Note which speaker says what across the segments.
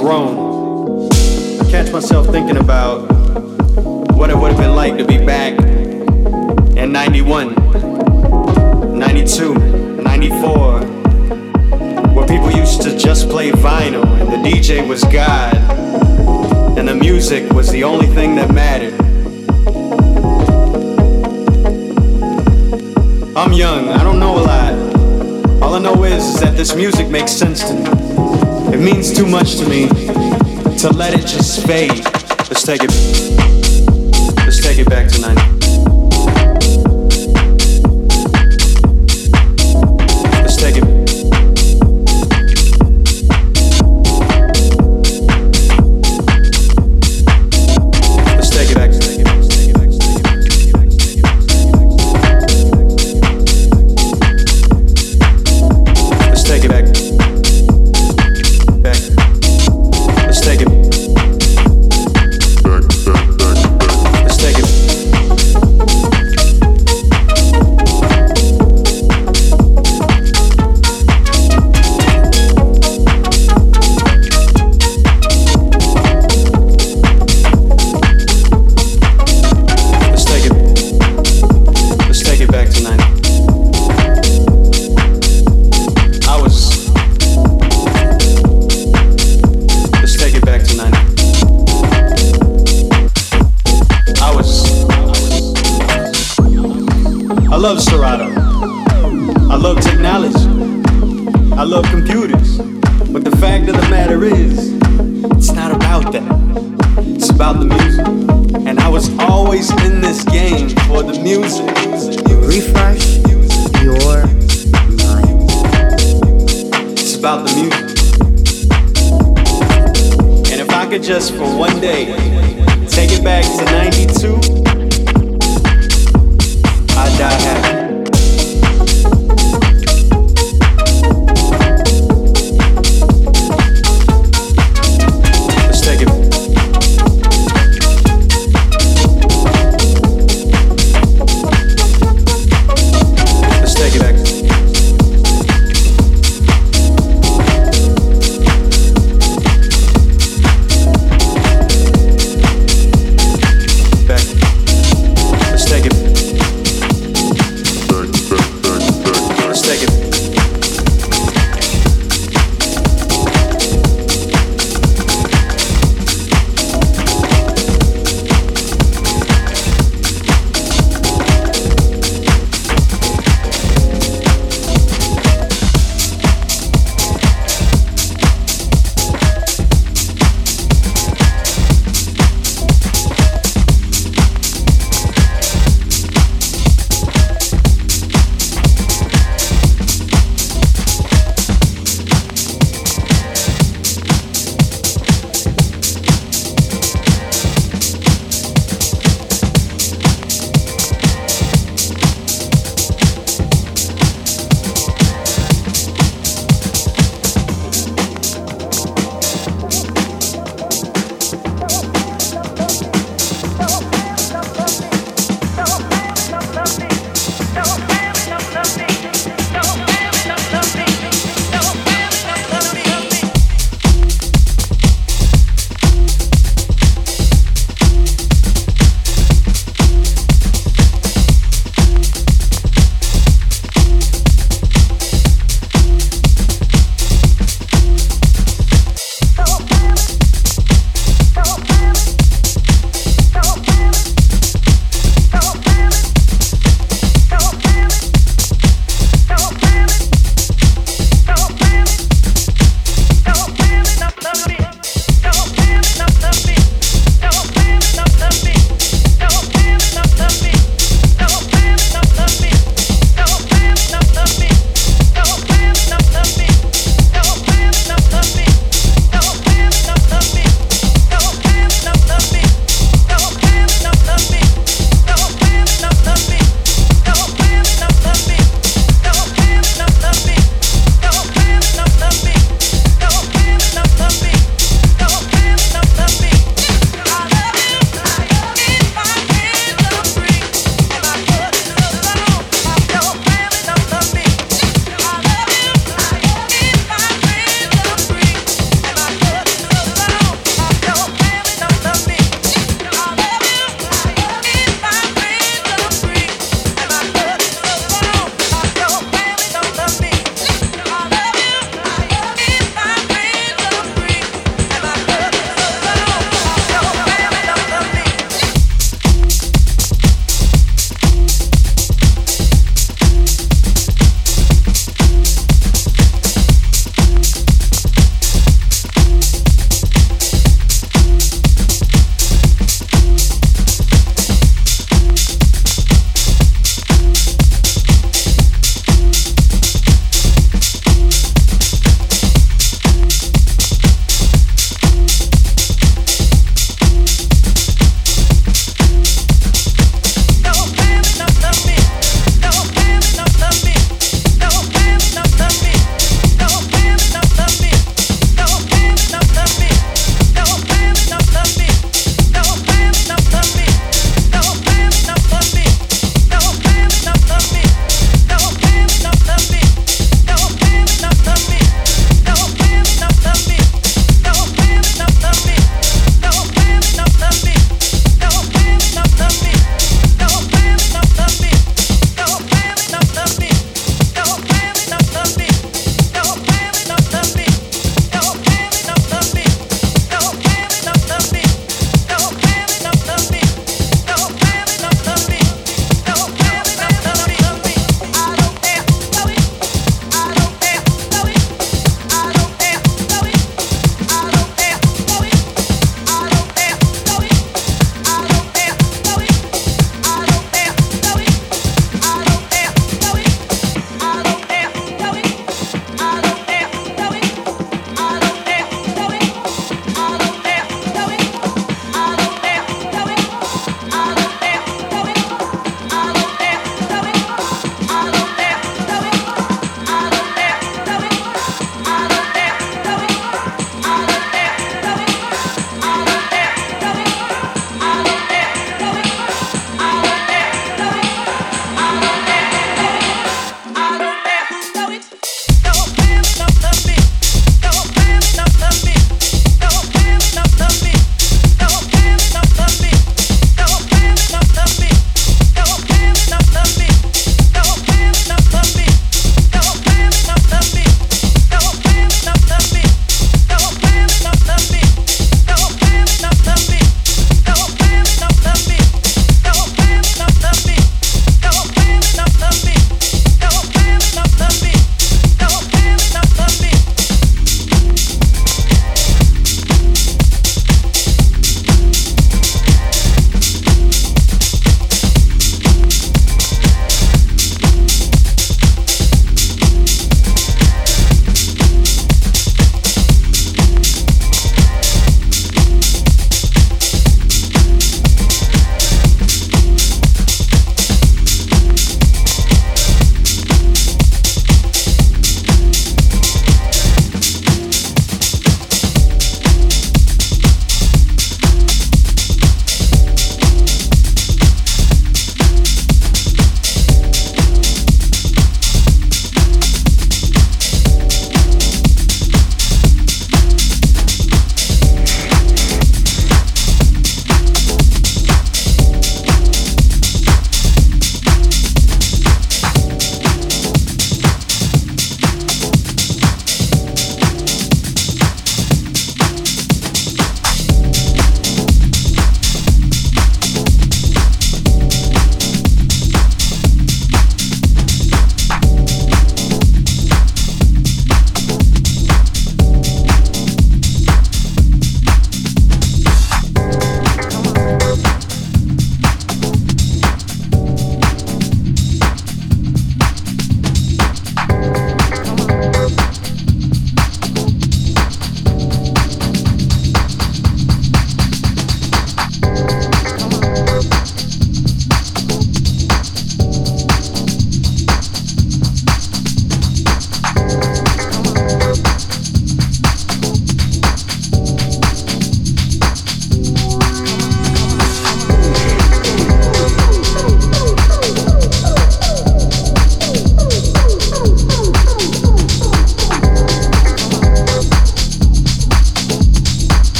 Speaker 1: grown. Fade. Let's take it.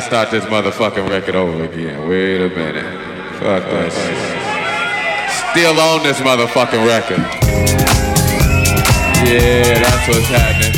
Speaker 1: To
Speaker 2: start this motherfucking record over again. Wait a minute. Fuck shit. Still on this motherfucking record. Yeah, that's what's happening.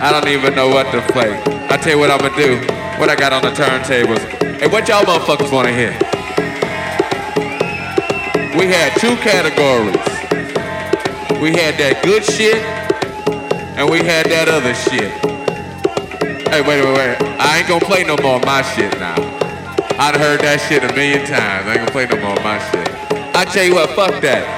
Speaker 2: I don't even know what to play. I tell you what I'm gonna do. What I got on the turntables. Hey, what y'all motherfuckers wanna hear? We had two categories. We had that good shit, and we had that other shit. Hey, wait, wait, wait. I ain't gonna play no more of my shit now. I'd heard that shit a million times. I ain't gonna play no more of my shit. I tell you what, fuck that.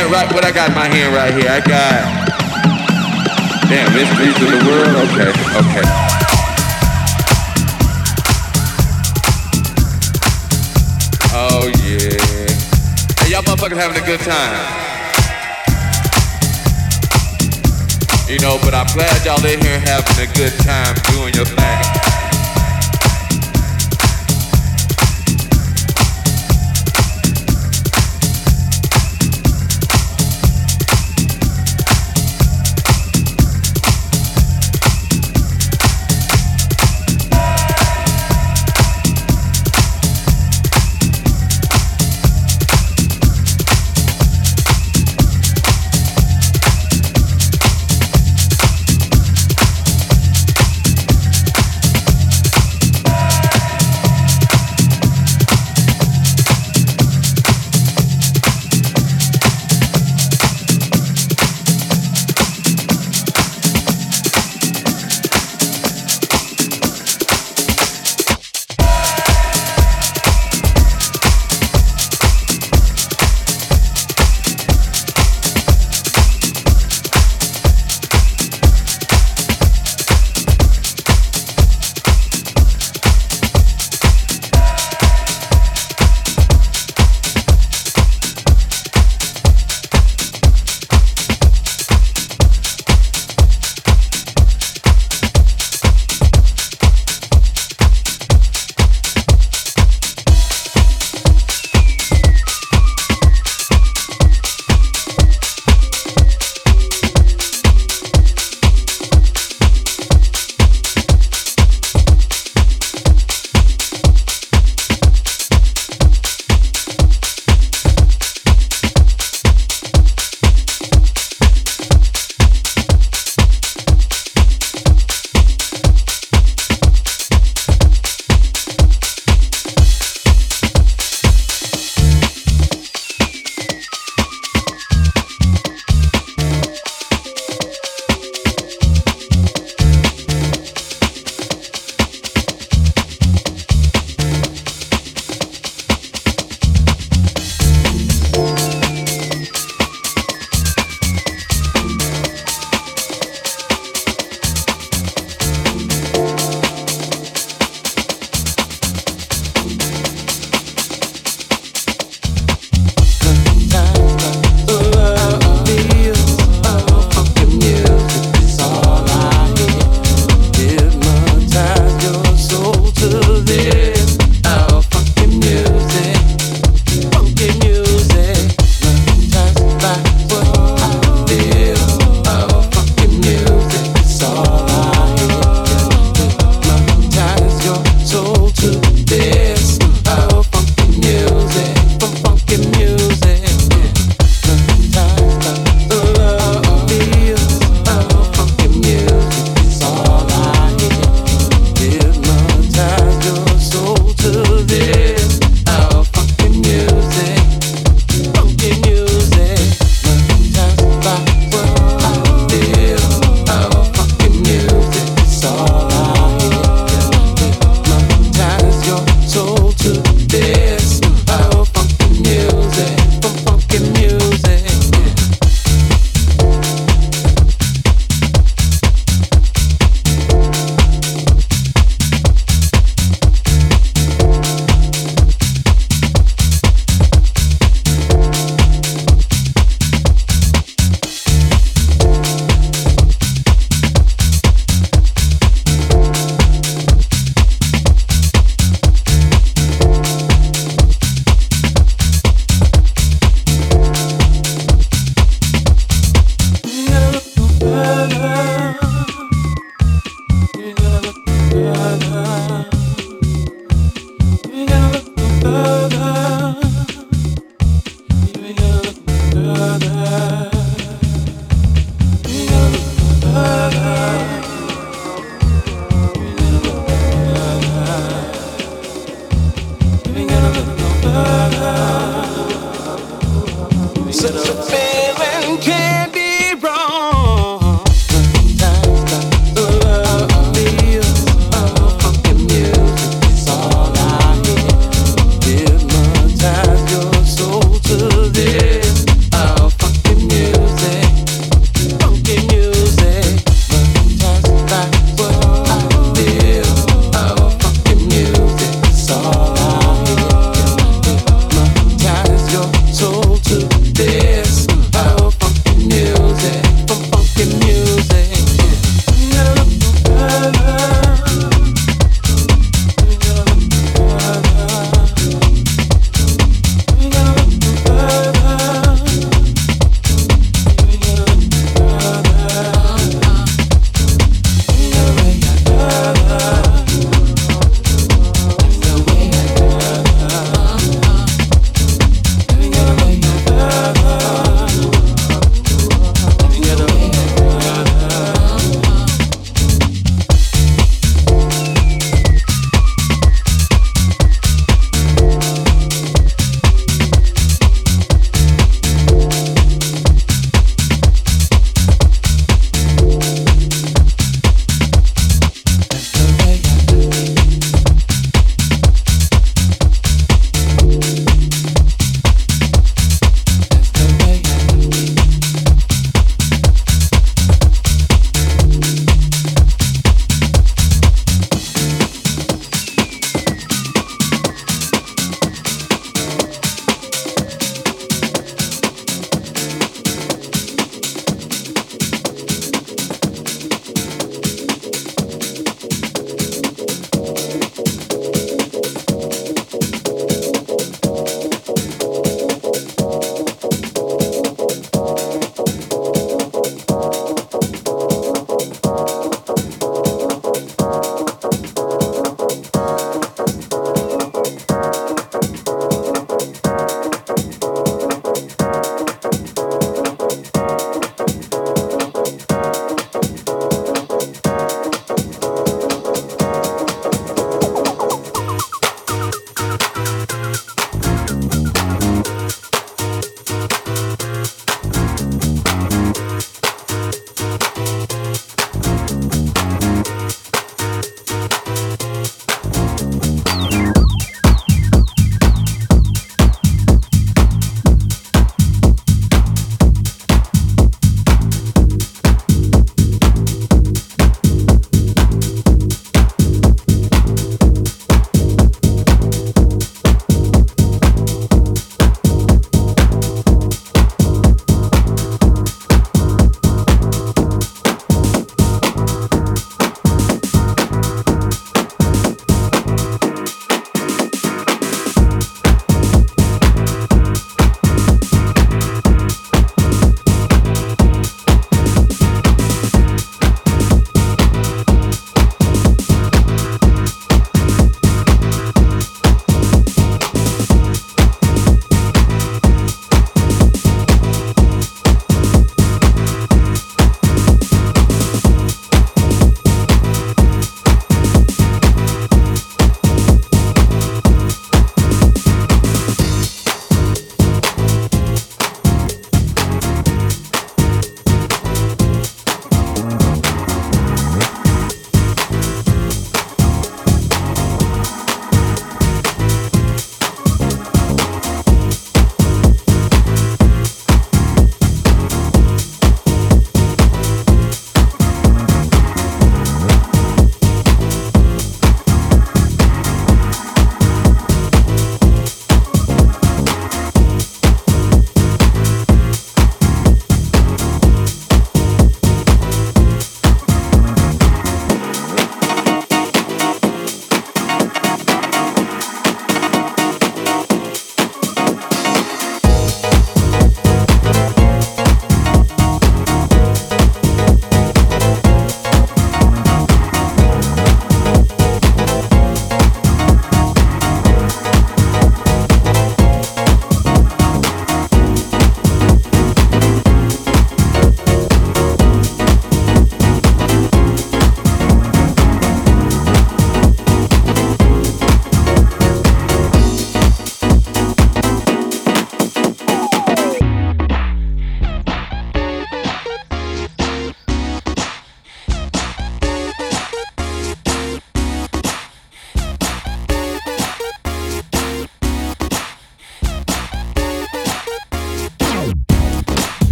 Speaker 2: And right, what I got in my hand right here, I got. Damn, mysteries of the world. Okay, okay. Oh yeah. Hey, y'all motherfuckers having a good time. You know, but I'm glad y'all in here having a good time doing your thing.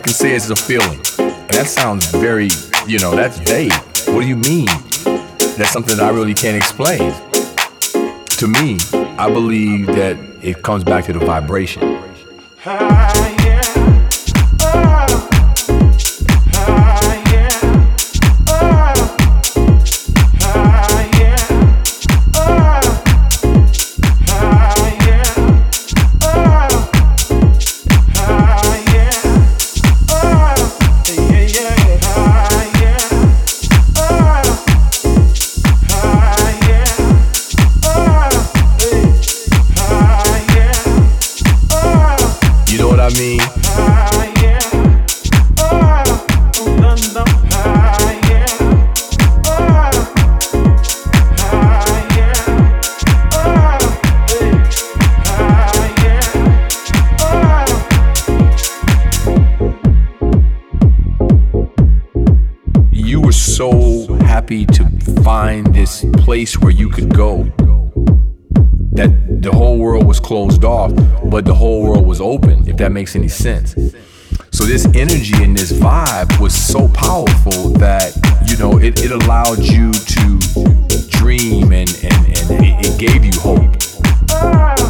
Speaker 3: I can say is it's a feeling. And that sounds very, you know, that's vague. What do you mean? That's something that I really can't explain. To me, I believe that it comes back to the vibration. Place where you could go. That the whole world was closed off, but the whole world was open, if that makes any sense. So this energy and this vibe was so powerful that, you know, it, it allowed you to dream and, and, and it, it gave you hope.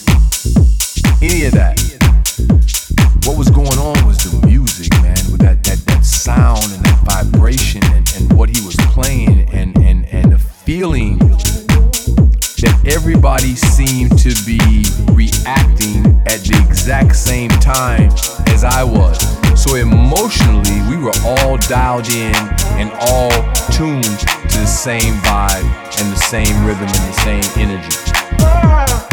Speaker 3: any of that. What was going on was the music, man, with that, that, that sound and that vibration and, and what he was playing and, and, and the feeling that everybody seemed to be reacting at the exact same time as I was. So emotionally, we were all dialed in and all tuned to the same vibe and the same rhythm and the same energy.